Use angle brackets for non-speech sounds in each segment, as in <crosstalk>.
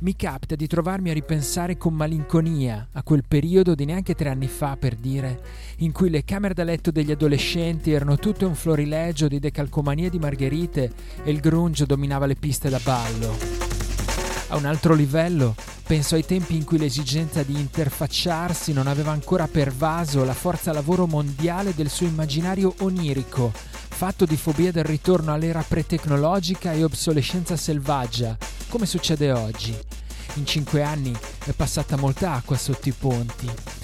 Mi capita di trovarmi a ripensare con malinconia a quel periodo di neanche tre anni fa, per dire, in cui le camere da letto degli adolescenti erano tutte un florilegio di decalcomanie di margherite e il grunge dominava le piste da ballo. A un altro livello, penso ai tempi in cui l'esigenza di interfacciarsi non aveva ancora pervaso la forza lavoro mondiale del suo immaginario onirico, fatto di fobia del ritorno all'era pre-tecnologica e obsolescenza selvaggia, come succede oggi. In cinque anni è passata molta acqua sotto i ponti.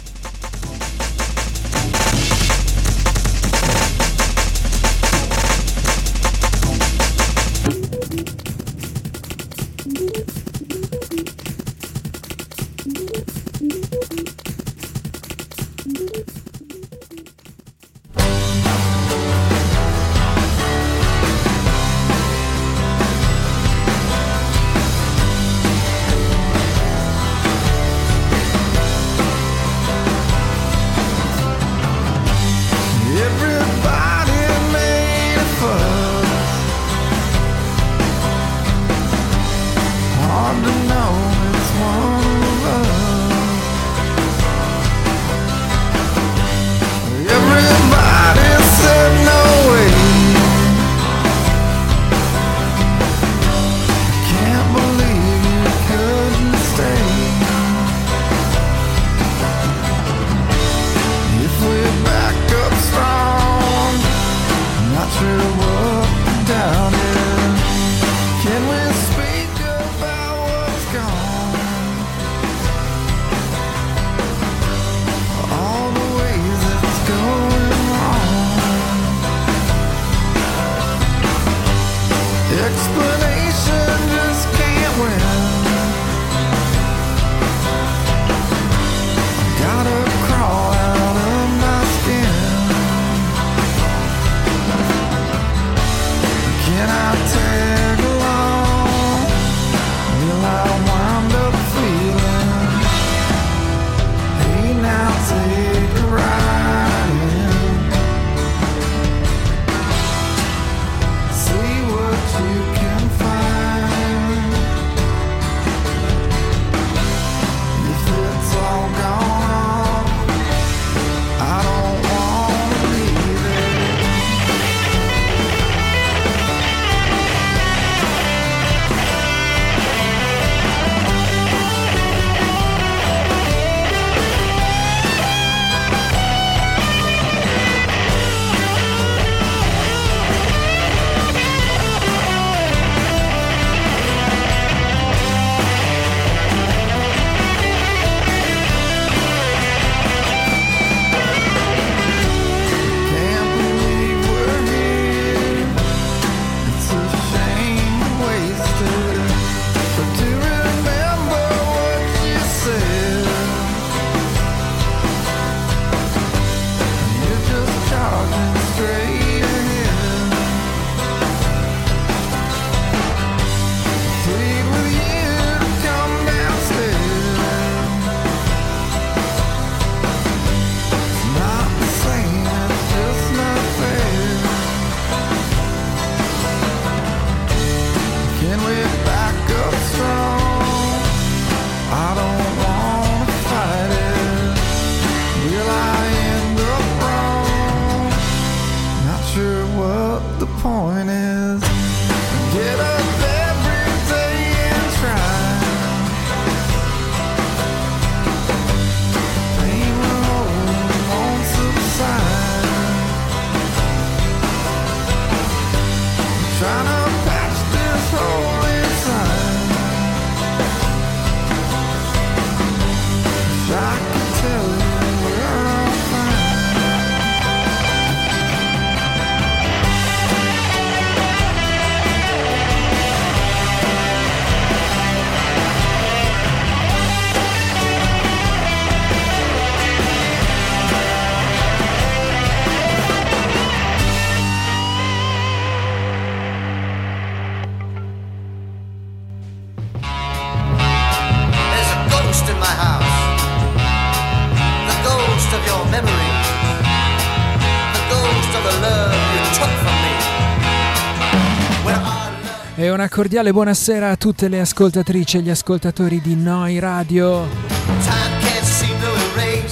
E una cordiale buonasera a tutte le ascoltatrici e gli ascoltatori di Noi Radio.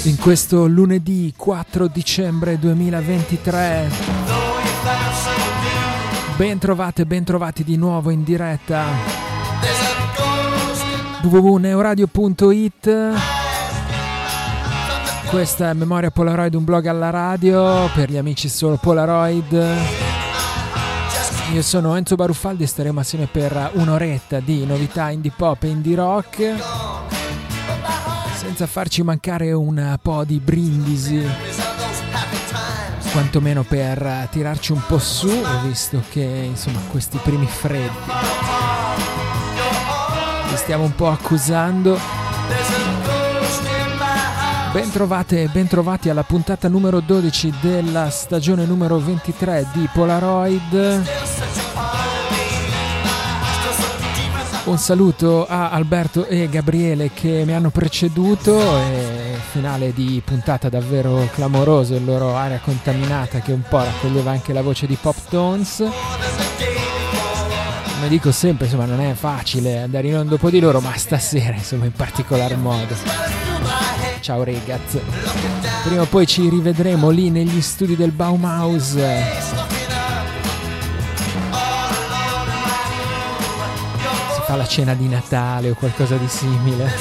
In questo lunedì 4 dicembre 2023. Ben trovate, ben trovati di nuovo in diretta www.neoradio.it Questa è Memoria Polaroid, un blog alla radio per gli amici solo Polaroid. Io sono Enzo Baruffaldi e staremo assieme per un'oretta di novità indie pop e indie rock. Senza farci mancare un po' di brindisi, quantomeno per tirarci un po' su, visto che insomma questi primi freddi li stiamo un po' accusando. Bentrovate e bentrovati alla puntata numero 12 della stagione numero 23 di Polaroid. Un saluto a Alberto e Gabriele che mi hanno preceduto e finale di puntata davvero clamoroso, il loro aria contaminata che un po' raccoglieva anche la voce di Pop Tones. Come dico sempre, insomma, non è facile andare in onda dopo di loro, ma stasera, insomma, in particolar modo. Ciao ragazzi. Prima o poi ci rivedremo lì negli studi del Baumhaus. Fa la cena di Natale o qualcosa di simile.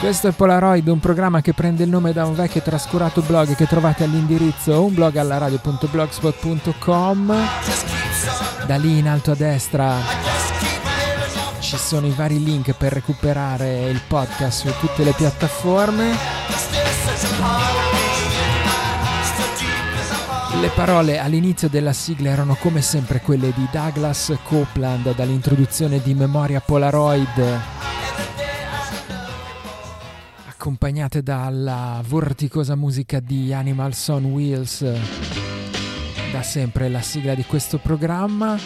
Questo è Polaroid, un programma che prende il nome da un vecchio e trascurato blog che trovate all'indirizzo unblogallaradio.blogspot.com. Da lì in alto a destra ci sono i vari link per recuperare il podcast su tutte le piattaforme. Le parole all'inizio della sigla erano come sempre quelle di Douglas Copeland dall'introduzione di Memoria Polaroid, accompagnate dalla vorticosa musica di Animals on Wheels, da sempre la sigla di questo programma.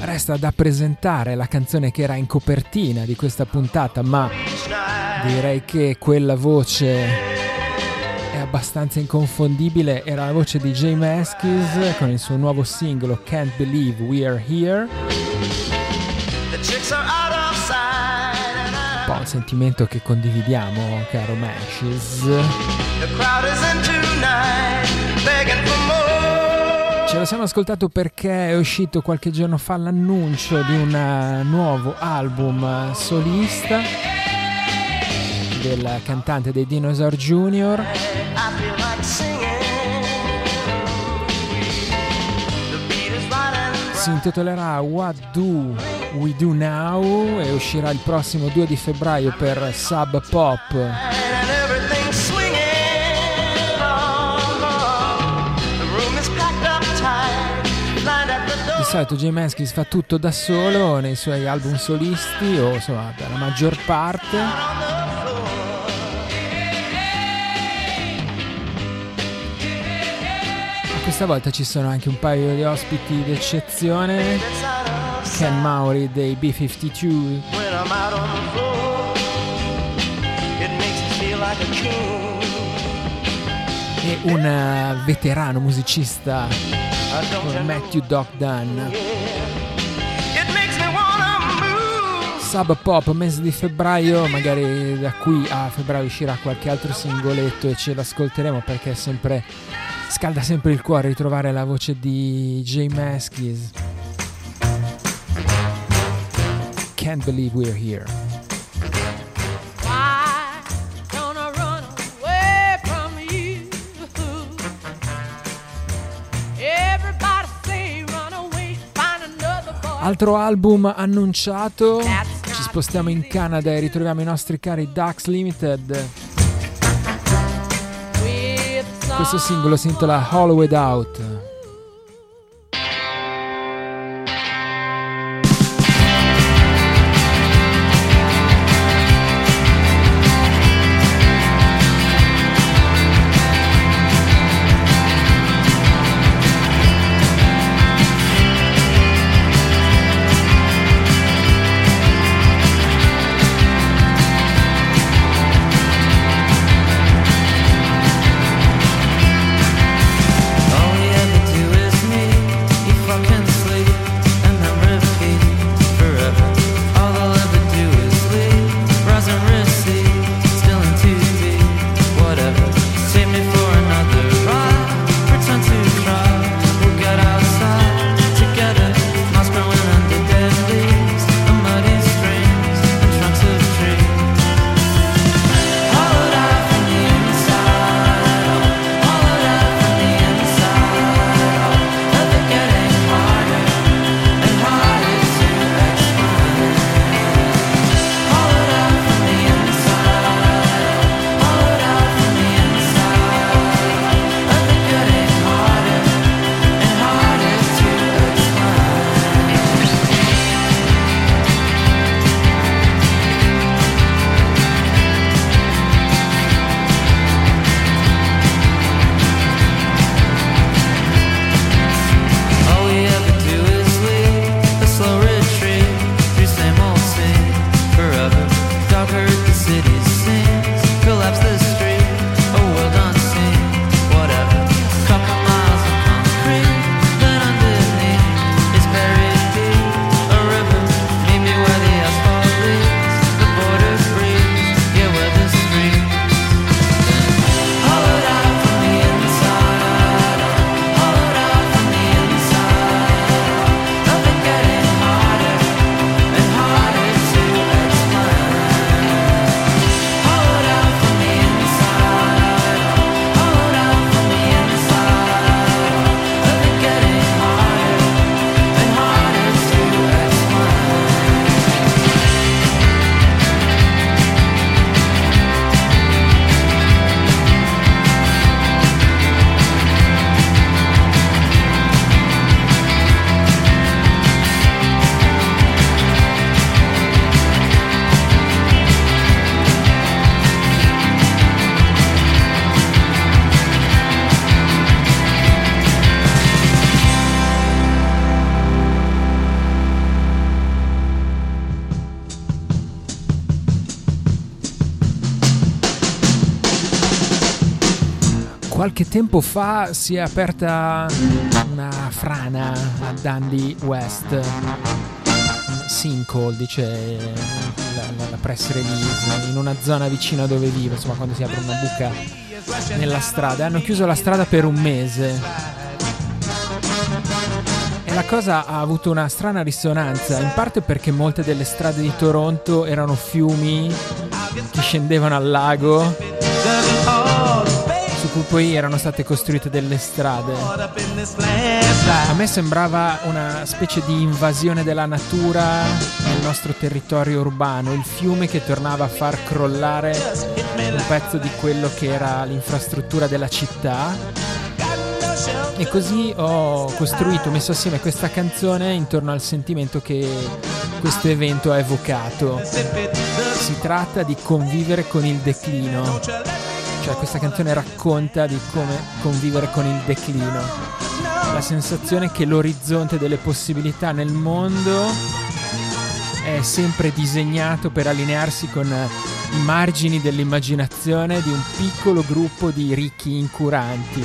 Resta da presentare la canzone che era in copertina di questa puntata, ma direi che quella voce è abbastanza inconfondibile. Era la voce di Jay Maskis con il suo nuovo singolo Can't Believe We're Here. Un po' un sentimento che condividiamo, caro Mashes. Ce lo siamo ascoltato perché è uscito qualche giorno fa l'annuncio di un nuovo album solista del cantante dei Dinosaur Junior. Si intitolerà What Do We Do Now e uscirà il prossimo 2 di febbraio per Sub Pop. Di solito Jay Manskis fa tutto da solo nei suoi album solisti o insomma per la maggior parte. Questa volta ci sono anche un paio di ospiti d'eccezione. Ken Mauri dei B52. E un veterano musicista Matthew Doc Dunn. Sub Pop, mese di febbraio, magari da qui a febbraio uscirà qualche altro singoletto e ce l'ascolteremo perché è sempre scalda sempre il cuore ritrovare la voce di Jay Maskis. Can't believe we're here. Altro album annunciato, ci spostiamo in Canada e ritroviamo i nostri cari Ducks Limited. Questo singolo si intitola Hollowed Out. Tempo fa si è aperta una frana a Dundee West, sinkhole dice la, la, la, press release, in una zona vicina dove vivo, insomma quando si apre una buca nella strada. Hanno chiuso la strada per un mese. E la cosa ha avuto una strana risonanza, in parte perché molte delle strade di Toronto erano fiumi che scendevano al lago cui poi erano state costruite delle strade. A me sembrava una specie di invasione della natura nel nostro territorio urbano, il fiume che tornava a far crollare un pezzo di quello che era l'infrastruttura della città. E così ho costruito, messo assieme questa canzone intorno al sentimento che questo evento ha evocato. Si tratta di convivere con il declino cioè questa canzone racconta di come convivere con il declino, la sensazione che l'orizzonte delle possibilità nel mondo è sempre disegnato per allinearsi con i margini dell'immaginazione di un piccolo gruppo di ricchi incuranti.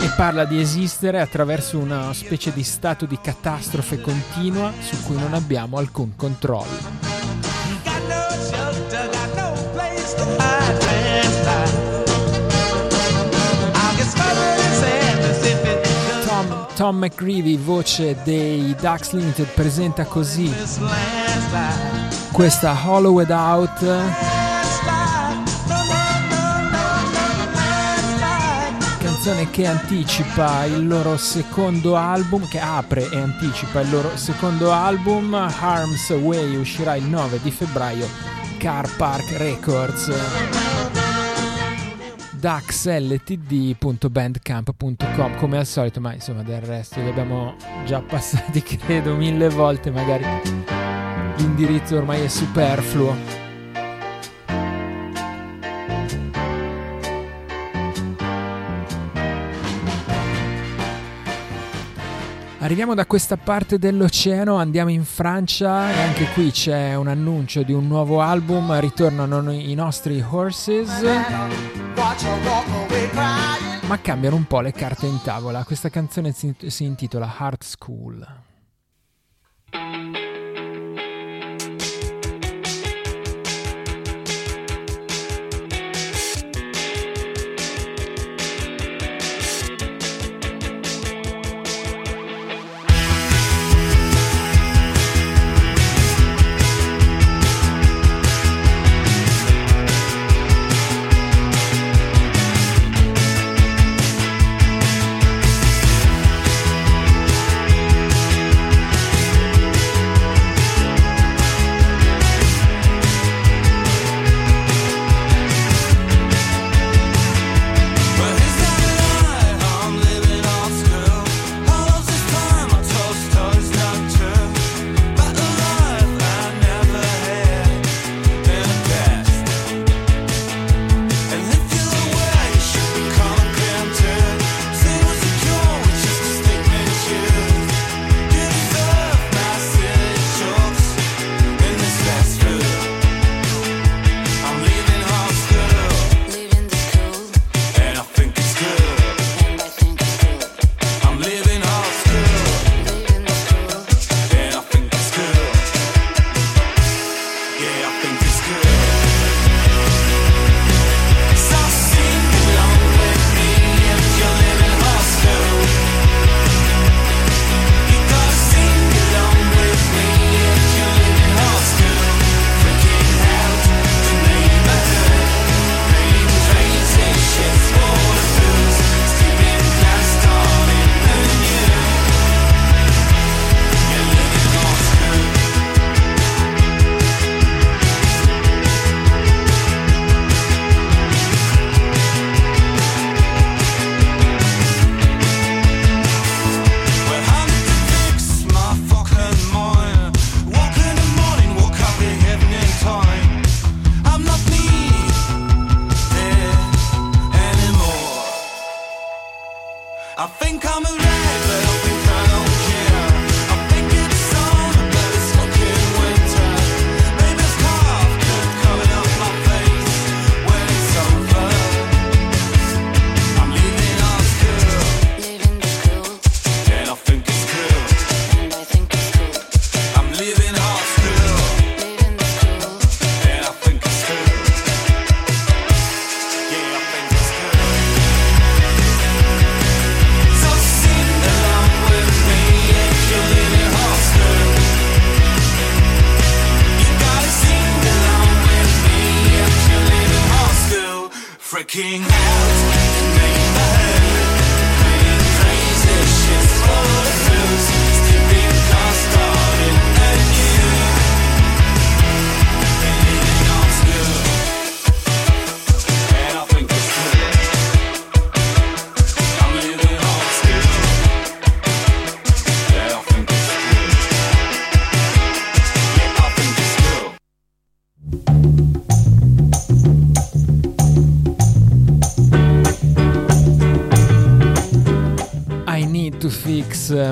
E parla di esistere attraverso una specie di stato di catastrofe continua su cui non abbiamo alcun controllo. Tom McGreevy, voce dei Ducks Limited, presenta così questa Hollowed Out. Canzone che anticipa il loro secondo album, che apre e anticipa il loro secondo album, Harm's Way, uscirà il 9 di febbraio, Car Park Records daxltd.bandcamp.com come al solito, ma insomma del resto li abbiamo già passati <laughs> credo mille volte, magari l'indirizzo ormai è superfluo. Arriviamo da questa parte dell'oceano, andiamo in Francia e anche qui c'è un annuncio di un nuovo album, ritornano i nostri Horses, ma cambiano un po' le carte in tavola. Questa canzone si, intitola Heart School.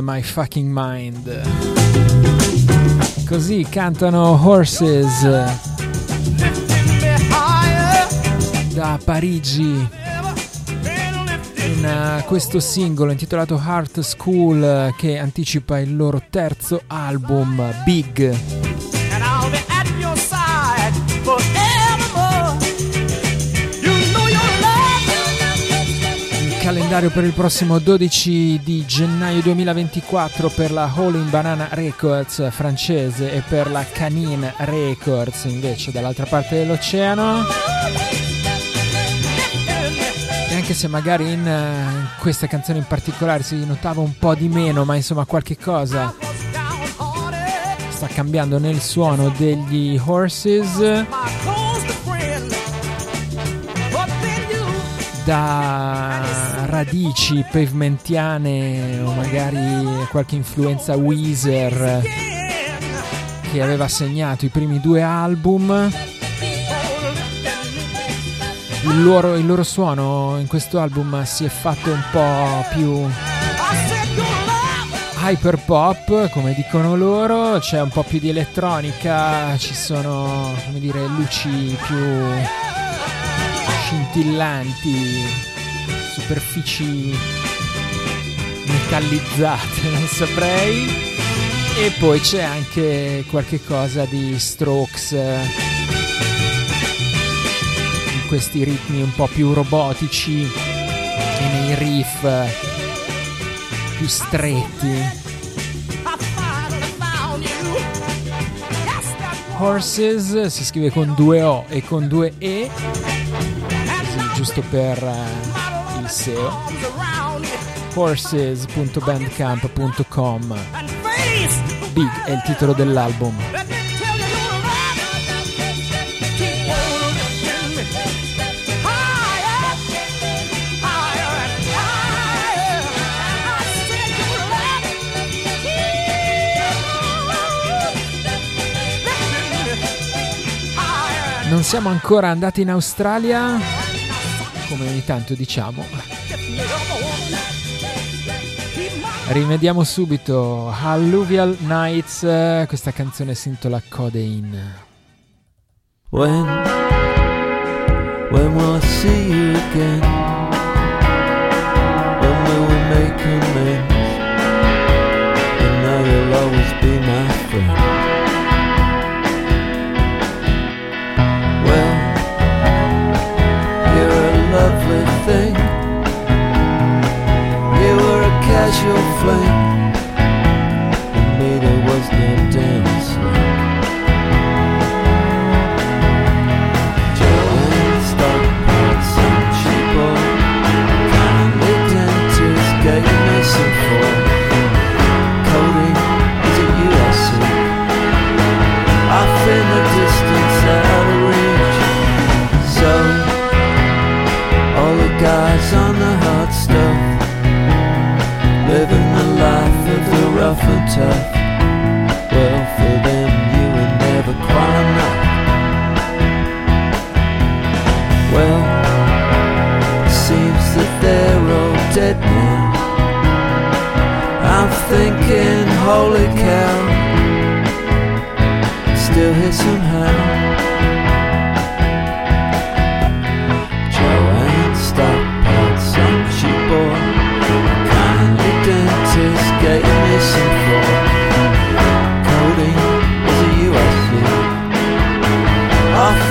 My fucking mind. Così cantano Horses da Parigi in eh, questo singolo intitolato Heart School che anticipa il loro terzo album Big. Calendario per il prossimo 12 di gennaio 2024 per la Howling Banana Records francese e per la Canine Records invece dall'altra parte dell'oceano. E anche se magari in, eh, questa canzone in particolare si notava un po' di meno, ma insomma qualche cosa sta cambiando nel suono degli Horses. Da radici pavementiane o magari qualche influenza Weezer che aveva segnato i primi due album. Il loro, il loro suono in questo album si è fatto un po' più hyper pop, come dicono loro, c'è un po' più di elettronica, ci sono, come dire, luci più scintillanti, superfici metallizzate, <laughs> non saprei. E poi c'è anche qualche cosa di strokes eh, in questi ritmi un po' più robotici e nei riff eh, più stretti. Horses si scrive con due O e con due E, giusto per Odisseo horses.bandcamp.com Big è il titolo dell'album. Non siamo ancora andati in Australia, come ogni tanto diciamo. Rimediamo subito Alluvial Nights, questa canzone si intitola Codeine. When, when will I see you again? When will we make amends? And now you'll always be my friend. your flame. Tough. Well, for them, you were never quite enough. Well, it seems that they're all dead now. I'm thinking, holy cow, still here somehow.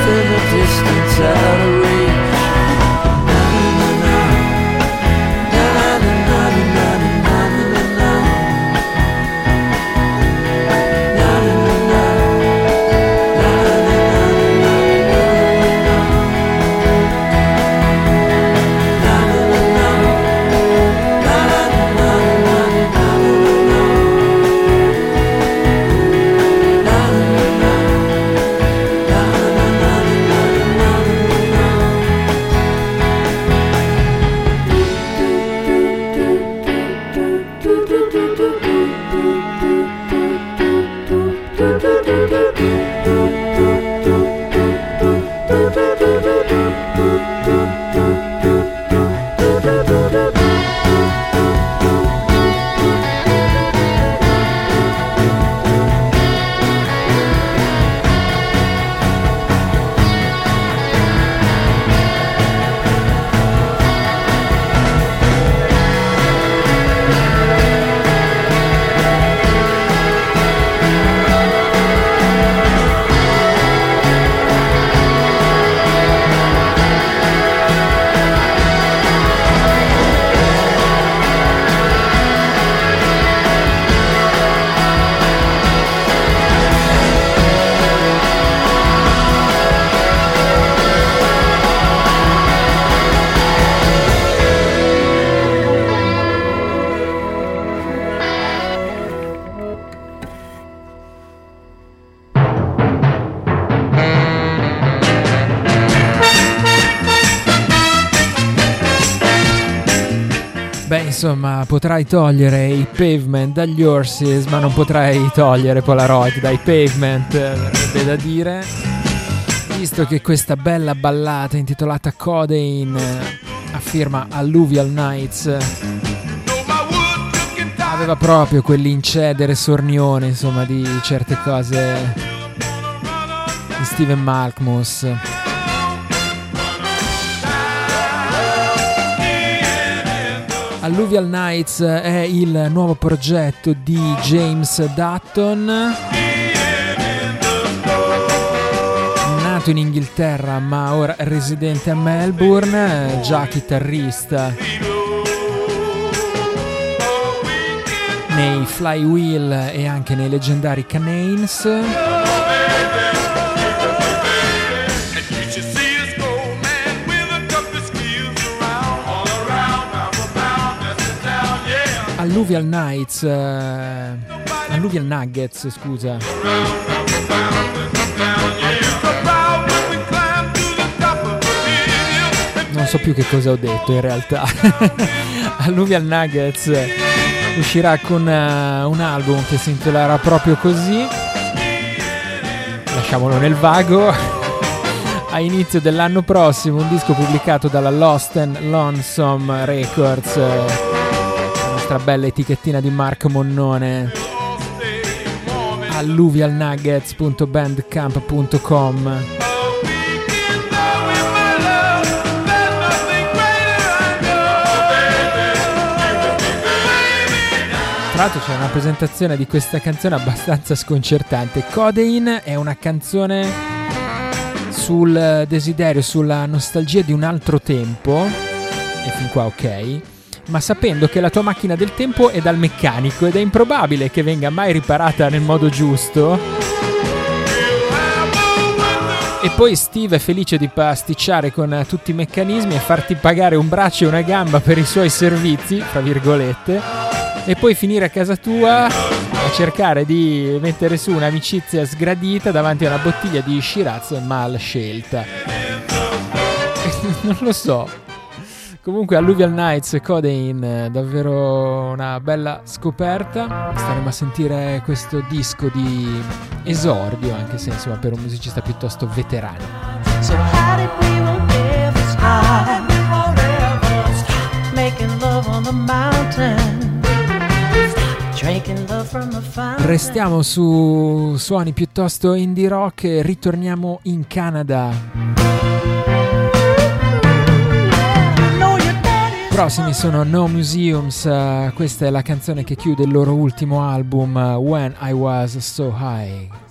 In the distance, out of potrai togliere i pavement dagli horses, ma non potrai togliere Polaroid dai pavement, verrebbe da dire. Visto che questa bella ballata intitolata Codeine eh, affirma Alluvial Nights aveva proprio quell'incedere sornione, insomma, di certe cose di Steven Malkmus. Alluvial Nights è il nuovo progetto di James Dutton. Nato in Inghilterra ma ora residente a Melbourne, già chitarrista nei Flywheel e anche nei leggendari Cananes. Alluvial Nights, eh, Alluvial Nuggets, scusa. Non so più che cosa ho detto in realtà. <laughs> Alluvial Nuggets uscirà con eh, un album che si intitolerà proprio così. Lasciamolo nel vago. <laughs> A inizio dell'anno prossimo un disco pubblicato dalla Lost and Lonesome Records. Nostra bella etichettina di Mark Monnone. alluvialnuggets.bandcamp.com Tra l'altro c'è una presentazione di questa canzone abbastanza sconcertante. Codeine è una canzone sul desiderio, sulla nostalgia di un altro tempo, e fin qua ok, ma sapendo che la tua macchina del tempo è dal meccanico ed è improbabile che venga mai riparata nel modo giusto. E poi Steve è felice di pasticciare con tutti i meccanismi e farti pagare un braccio e una gamba per i suoi servizi, fra virgolette, e poi finire a casa tua a cercare di mettere su un'amicizia sgradita davanti a una bottiglia di Shiraz mal scelta. <laughs> non lo so. Comunque Alluvial Nights Codeine, davvero una bella scoperta. Staremo a sentire questo disco di esordio, anche se insomma per un musicista piuttosto veterano. So how did we? Making love on the mountain. Restiamo su suoni piuttosto indie rock e ritorniamo in Canada. Prossimi sono No Museums, eh, questa è la canzone che chiude il loro ultimo album eh, When I Was So High.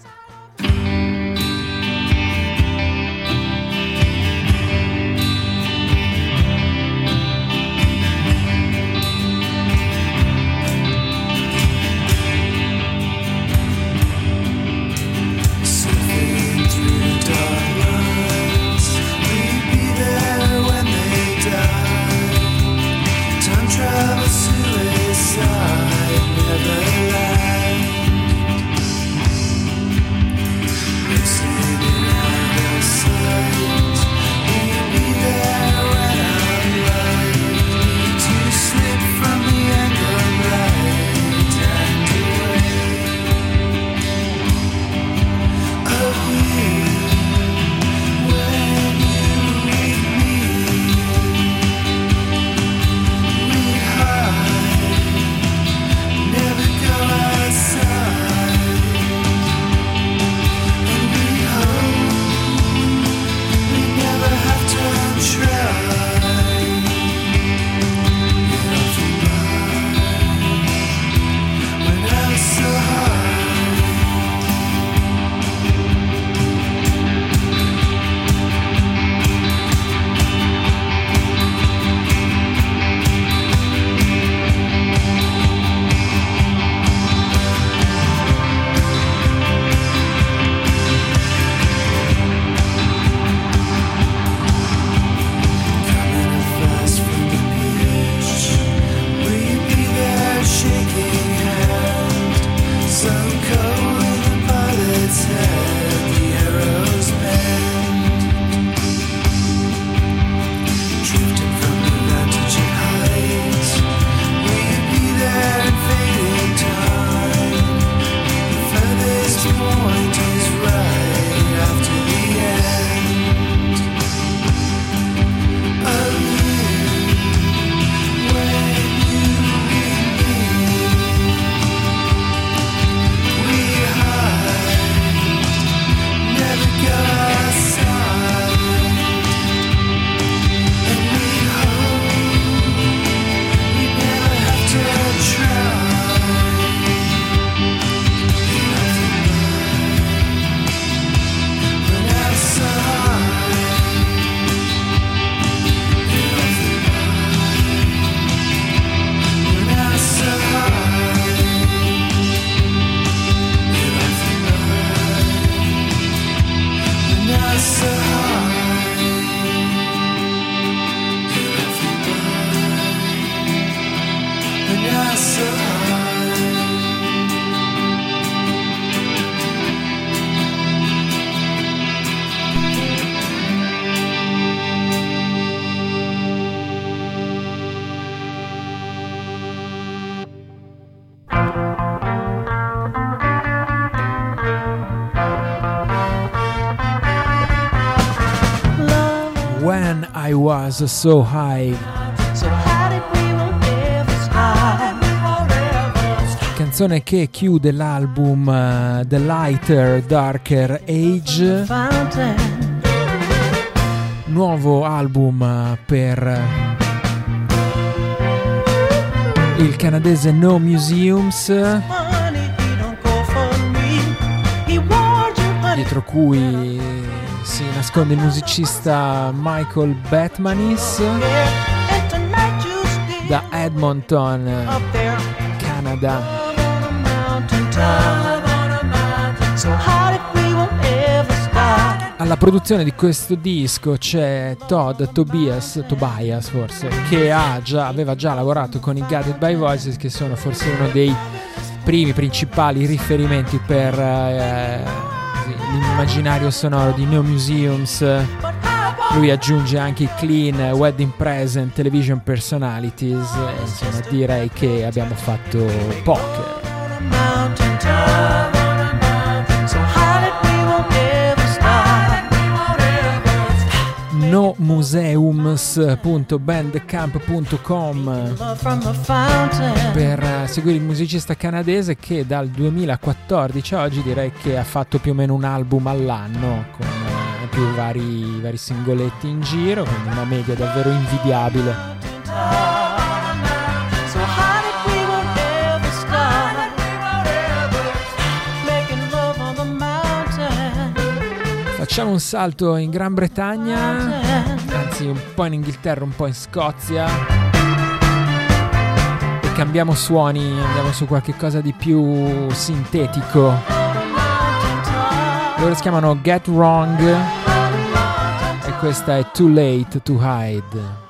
Was So High, canzone che chiude l'album eh, The Lighter, Darker Age, nuovo album eh, per il canadese No Museums, dietro cui si nasconde il musicista Michael Batmanis da Edmonton, Canada. Alla produzione di questo disco c'è Todd Tobias, Tobias forse, che già- aveva già lavorato con i Guided by Voices, che sono forse uno dei primi principali riferimenti per eh, l'immaginario sonoro di No Museums. Lui aggiunge anche i clean, wedding present, television personalities. insomma, direi che abbiamo fatto poker. nomuseums.bandcamp.com per seguire il musicista canadese che dal 2014 a oggi direi che ha fatto più o meno un album all'anno con eh, più vari, vari singoletti in giro, quindi una media davvero invidiabile. Facciamo un salto in Gran Bretagna, anzi un po' in Inghilterra, un po' in Scozia. E cambiamo suoni, andiamo su qualche cosa di più sintetico. Loro si chiamano Get Wrong e questa è Too Late to Hide.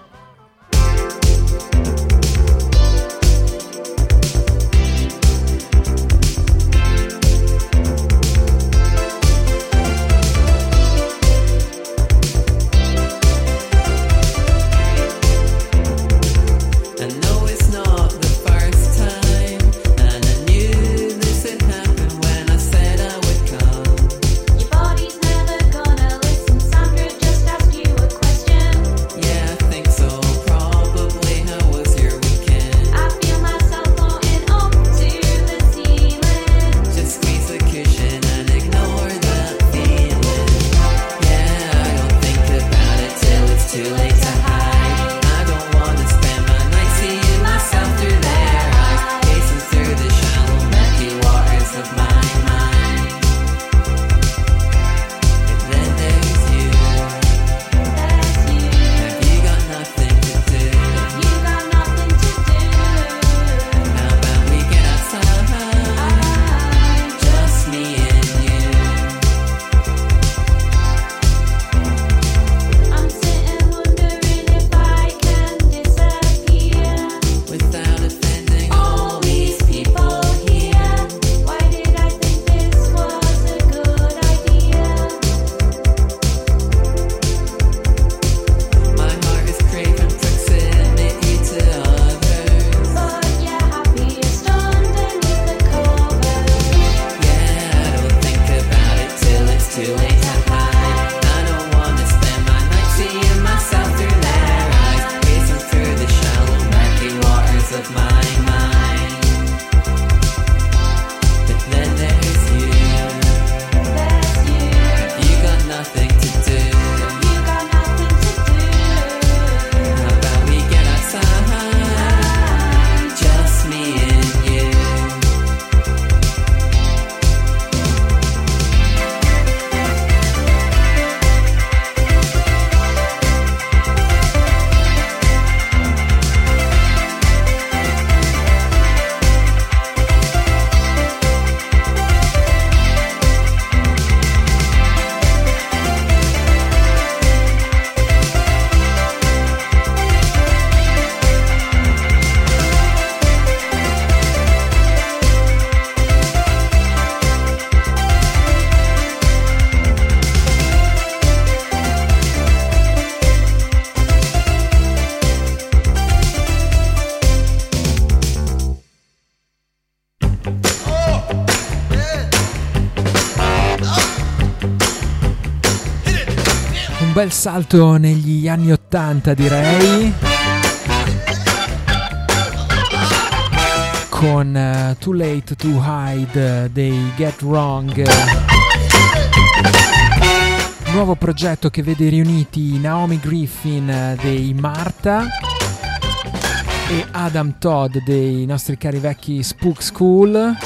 Salto negli anni 80 direi. Con eh, Too Late to Hide dei Get Wrong. Nuovo progetto che vede riuniti Naomi Griffin eh, dei Marta e Adam Todd dei nostri cari vecchi Spook School.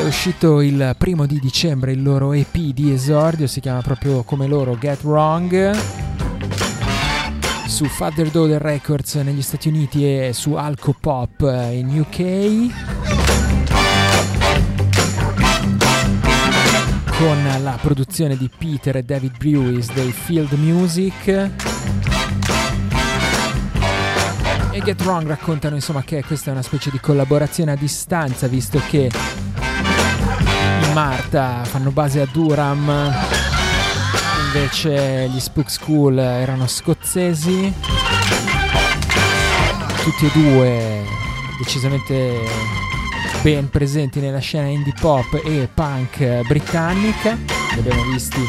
È uscito il primo di dicembre il loro EP di esordio, si chiama proprio come loro Get Wrong. Su Father Daughter Records negli Stati Uniti e su Alco Pop eh, in UK. Con la produzione di Peter e David Brewis dei Field Music. E Get Wrong raccontano insomma che questa è una specie di collaborazione a distanza visto che Marta fanno base a Durham. Invece gli Spook School erano scozzesi. Tutti e due decisamente ben presenti nella scena indie pop e punk britannica. Li abbiamo visti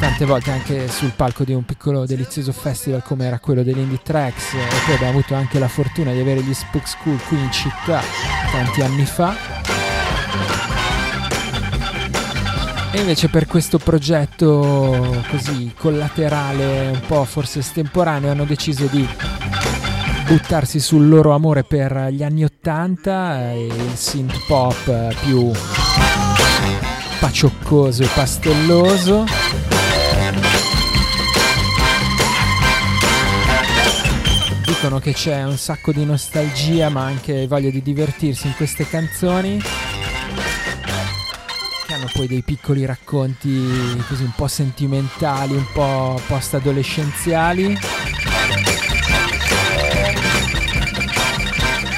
tante volte anche sul palco di un piccolo delizioso festival come era quello dell'Indie Tracks. E poi abbiamo avuto anche la fortuna di avere gli Spook School qui in città tanti anni fa e invece per questo progetto così collaterale un po' forse estemporaneo hanno deciso di buttarsi sul loro amore per gli anni 80 e il synth pop più pacioccoso e pastelloso. Dicono che c'è un sacco di nostalgia ma anche voglia di divertirsi in queste canzoni hanno poi dei piccoli racconti così un po' sentimentali, un po' post-adolescenziali.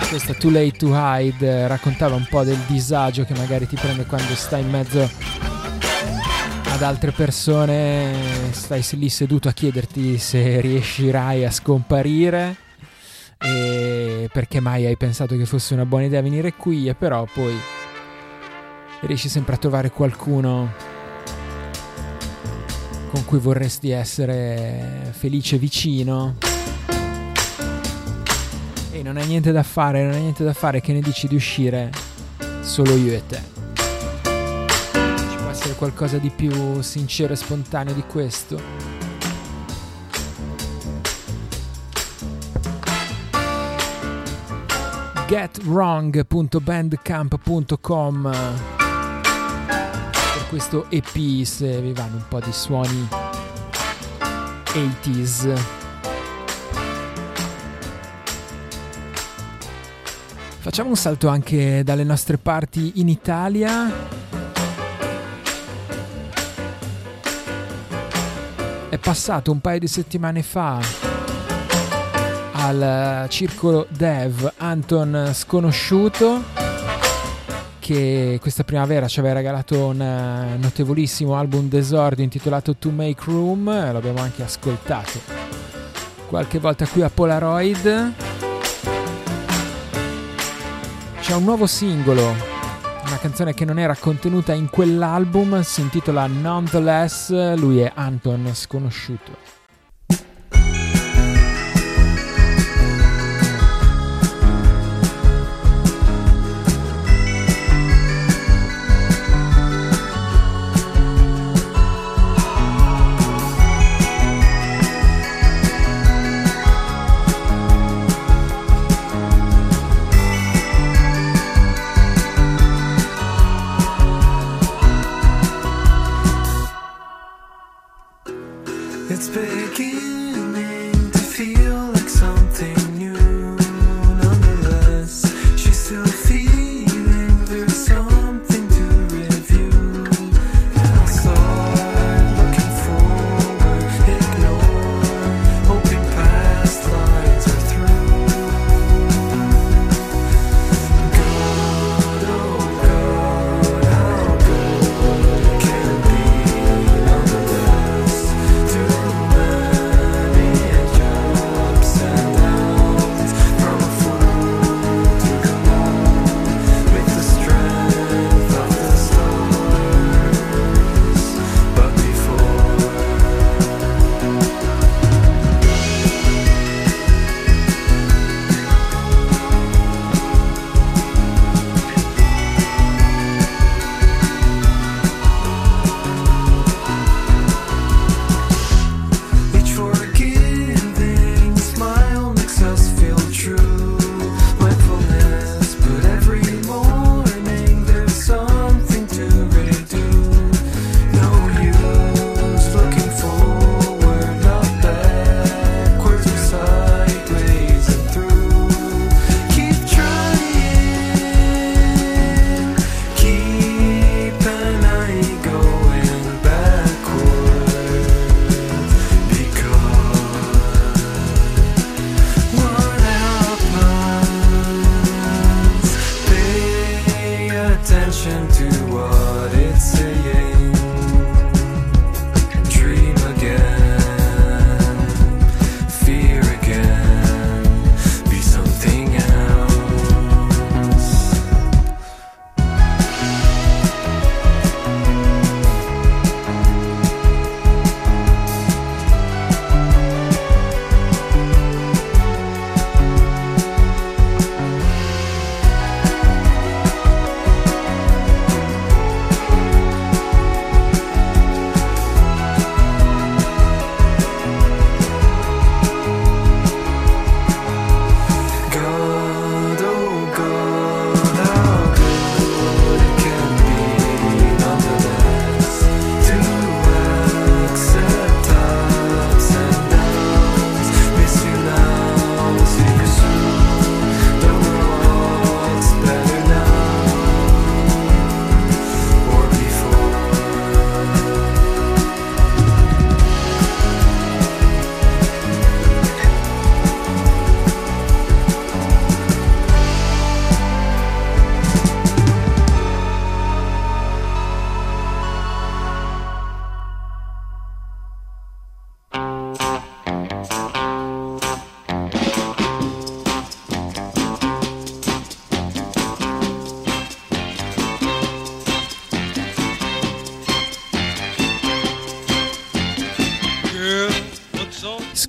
Questa Too Late to Hide raccontava un po' del disagio che magari ti prende quando stai in mezzo ad altre persone, stai lì seduto a chiederti se riuscirai a scomparire e perché mai hai pensato che fosse una buona idea venire qui e però poi riesci sempre a trovare qualcuno con cui vorresti essere felice vicino e non hai niente da fare, non hai niente da fare che ne dici di uscire solo io e te. Ci può essere qualcosa di più sincero e spontaneo di questo? getwrong.bandcamp.com questo EP se vi vanno un po' di suoni 80s facciamo un salto anche dalle nostre parti in Italia. È passato un paio di settimane fa al circolo Dev Anton Sconosciuto che questa primavera ci aveva regalato un eh, notevolissimo album d'esordio intitolato To Make Room, eh, l'abbiamo anche ascoltato qualche volta qui a Polaroid. C'è un nuovo singolo, una canzone che non era contenuta in quell'album, si intitola Nonetheless, lui è Anton Sconosciuto.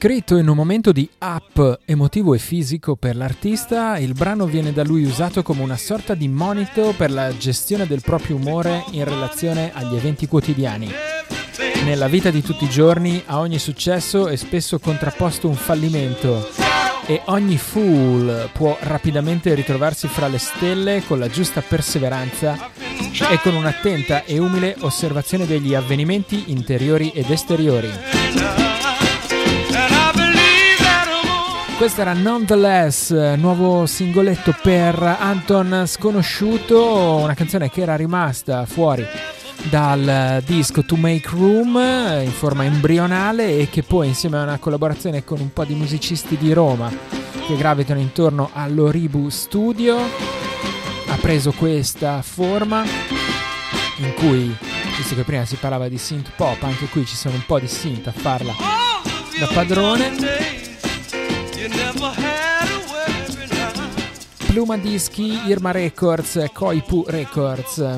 Scritto in un momento di up emotivo e fisico per l'artista, il brano viene da lui usato come una sorta di monito per la gestione del proprio umore in relazione agli eventi quotidiani. Nella vita di tutti i giorni a ogni successo è spesso contrapposto un fallimento e ogni fool può rapidamente ritrovarsi fra le stelle con la giusta perseveranza e con un'attenta e umile osservazione degli avvenimenti interiori ed esteriori. Questo era Nonetheless, nuovo singoletto per Anton Sconosciuto, una canzone che era rimasta fuori dal disco To Make Room in forma embrionale e che poi insieme a una collaborazione con un po' di musicisti di Roma che gravitano intorno all'Oribu Studio ha preso questa forma in cui, visto che prima si parlava di synth pop, anche qui ci sono un po' di synth a farla da padrone. Pluma Dischi, Irma Records, Koipu Records.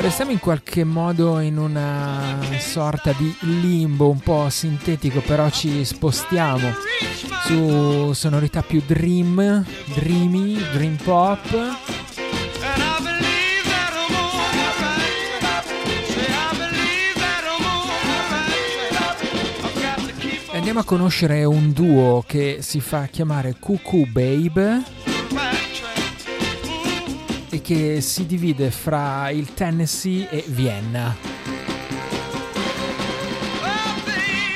Restiamo in qualche modo in una sorta di limbo un po' sintetico, però ci spostiamo su sonorità più dream, dreamy, dream pop. Andiamo a conoscere un duo che si fa chiamare Cuckoo Babe e che si divide fra il Tennessee e Vienna.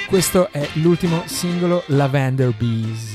Questo è l'ultimo singolo Lavender Bees.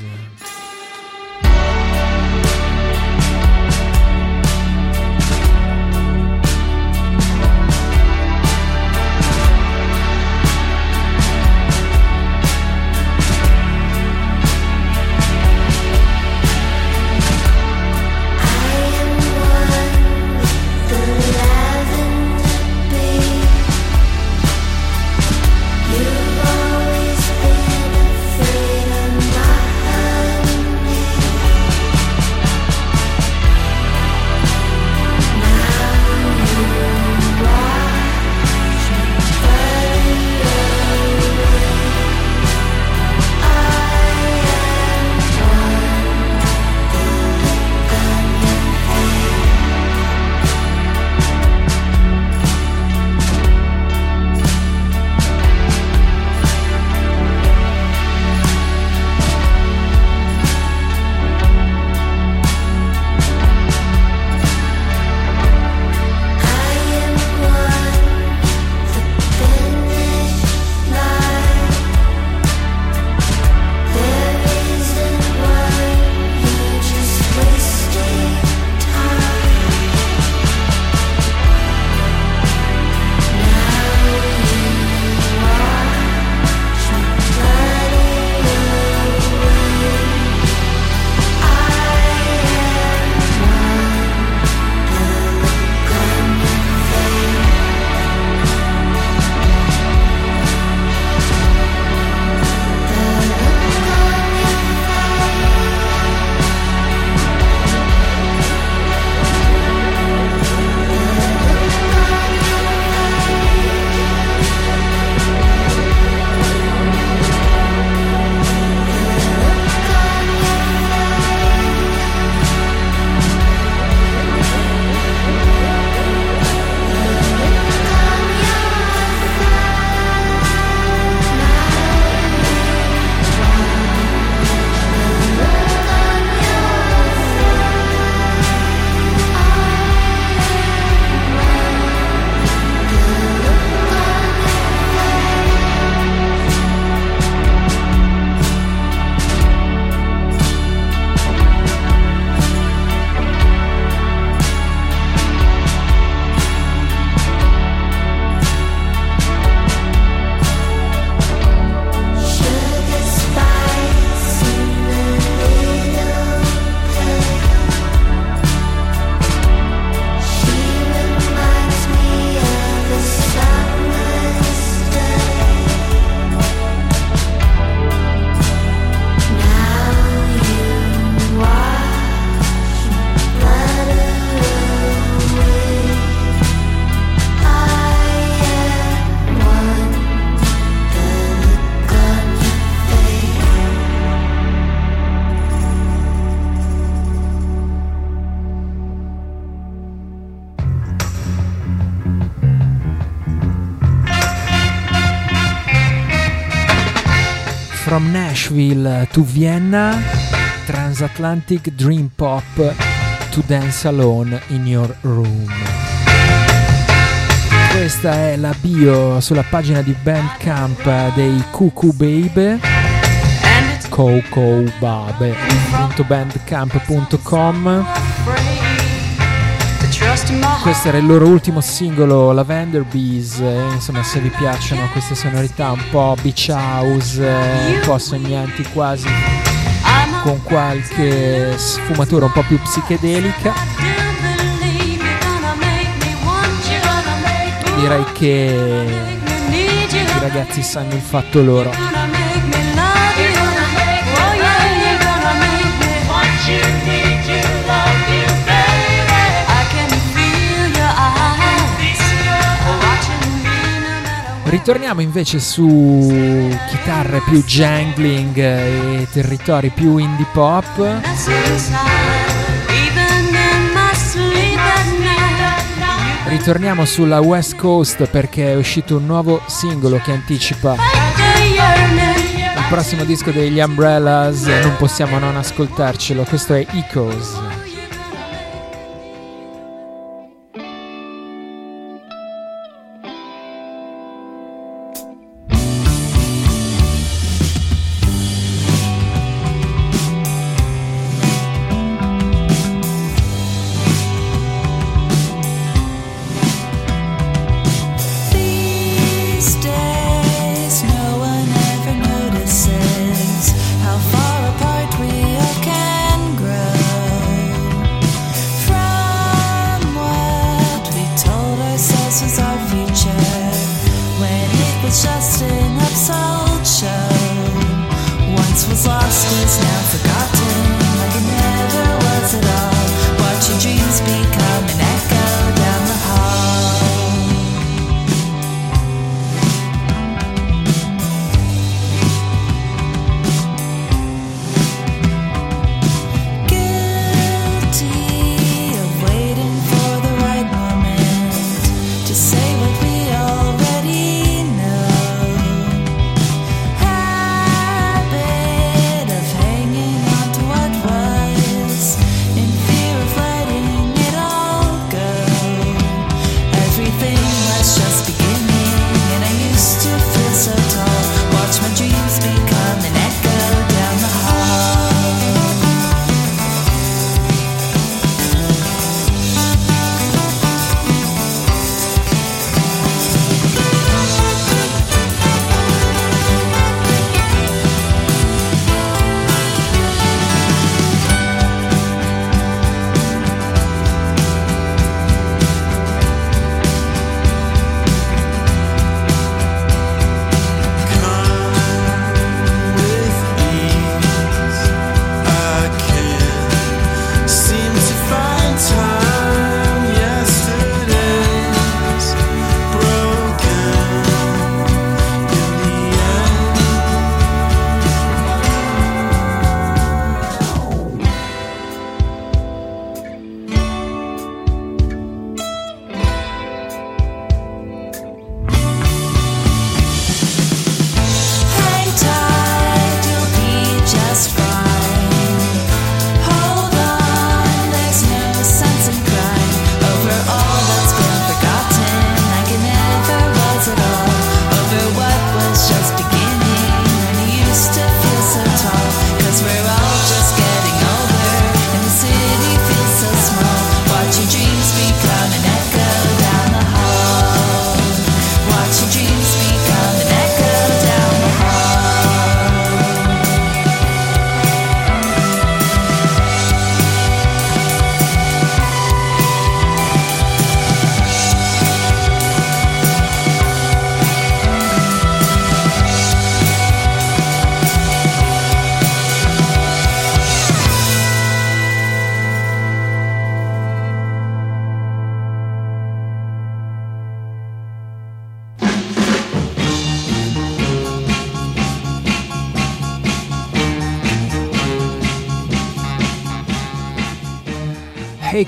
To Vienna, Transatlantic Dream Pop to Dance Alone in Your Room. Questa è la bio sulla pagina di Bandcamp dei Cuckoo Babe. cocobabe.bandcamp.com questo era il loro ultimo singolo Lavender Bees. E, insomma se vi piacciono queste sonorità un po' beach house eh, un po' sognanti quasi con qualche sfumatura un po' più psichedelica direi che i ragazzi sanno il fatto loro Ritorniamo invece su chitarre più jangling e territori più indie pop. Ritorniamo sulla West Coast perché è uscito un nuovo singolo che anticipa il prossimo disco degli Umbrellas e non possiamo non ascoltarcelo. Questo è Echoes.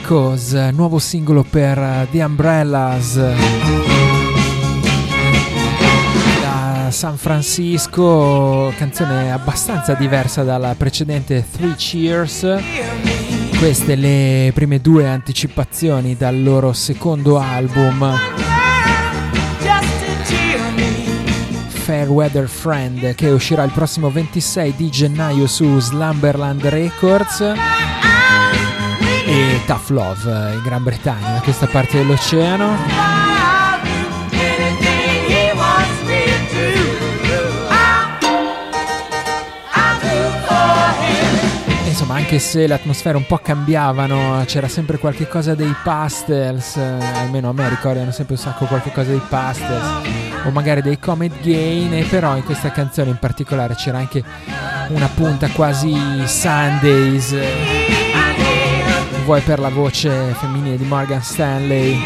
Heikos, nuovo singolo per eh, The Umbrellas. Da San Francisco, canzone abbastanza diversa dalla precedente Three Cheers. Queste le prime due anticipazioni dal loro secondo album Fairweather Friend che uscirà il prossimo 26 di gennaio su Slumberland Records Tough Love in Gran Bretagna, da questa parte dell'oceano. Insomma, anche se le atmosfere un po' cambiavano, c'era sempre qualche cosa dei pastels, eh, almeno a me ricordano sempre un sacco qualche cosa dei pastels, o magari dei Comet Gain, e però in questa canzone in particolare c'era anche una punta quasi Sundays, eh, vuoi per la voce femminile di Morgan Stanley.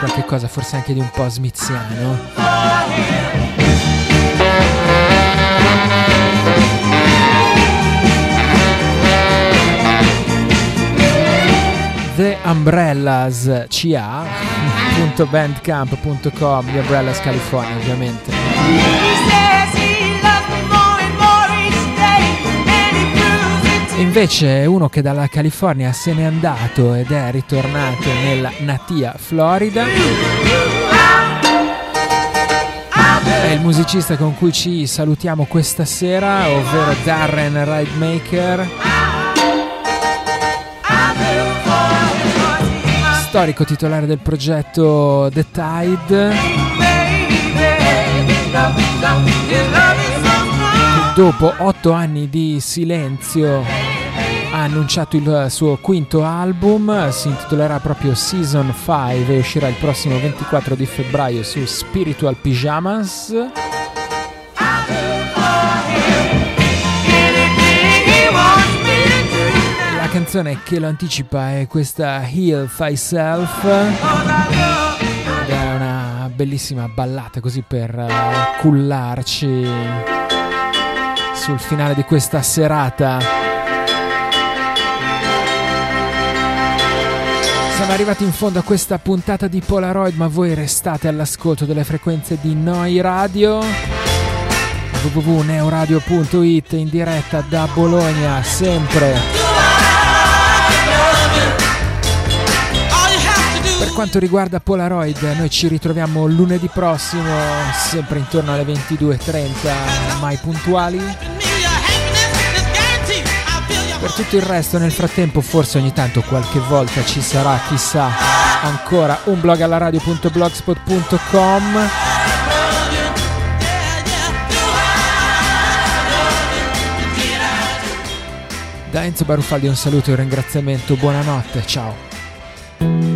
Qualche cosa forse anche di un po' smiziano. The Umbrellas CA.bandcamp.com <laughs> The Umbrellas California ovviamente Invece uno che dalla California se n'è andato ed è ritornato nella natia Florida è il musicista con cui ci salutiamo questa sera, ovvero Darren Ridemaker. Storico titolare del progetto The Tide. Dopo otto anni di silenzio ha annunciato il suo quinto album, si intitolerà proprio Season 5 e uscirà il prossimo 24 di febbraio su Spiritual Pyjamas. La canzone che lo anticipa è questa Heal Thyself bellissima ballata così per eh, cullarci sul finale di questa serata. Siamo arrivati in fondo a questa puntata di Polaroid, ma voi restate all'ascolto delle frequenze di Noi Radio www.neoradio.it in diretta da Bologna, sempre. Per quanto riguarda Polaroid, noi ci ritroviamo lunedì prossimo, sempre intorno alle 22.30, mai puntuali. Per tutto il resto, nel frattempo, forse ogni tanto qualche volta ci sarà, chissà, ancora un blog alla radio.blogspot.com. Da Enzo Baruffaldi un saluto e un ringraziamento, buonanotte, ciao.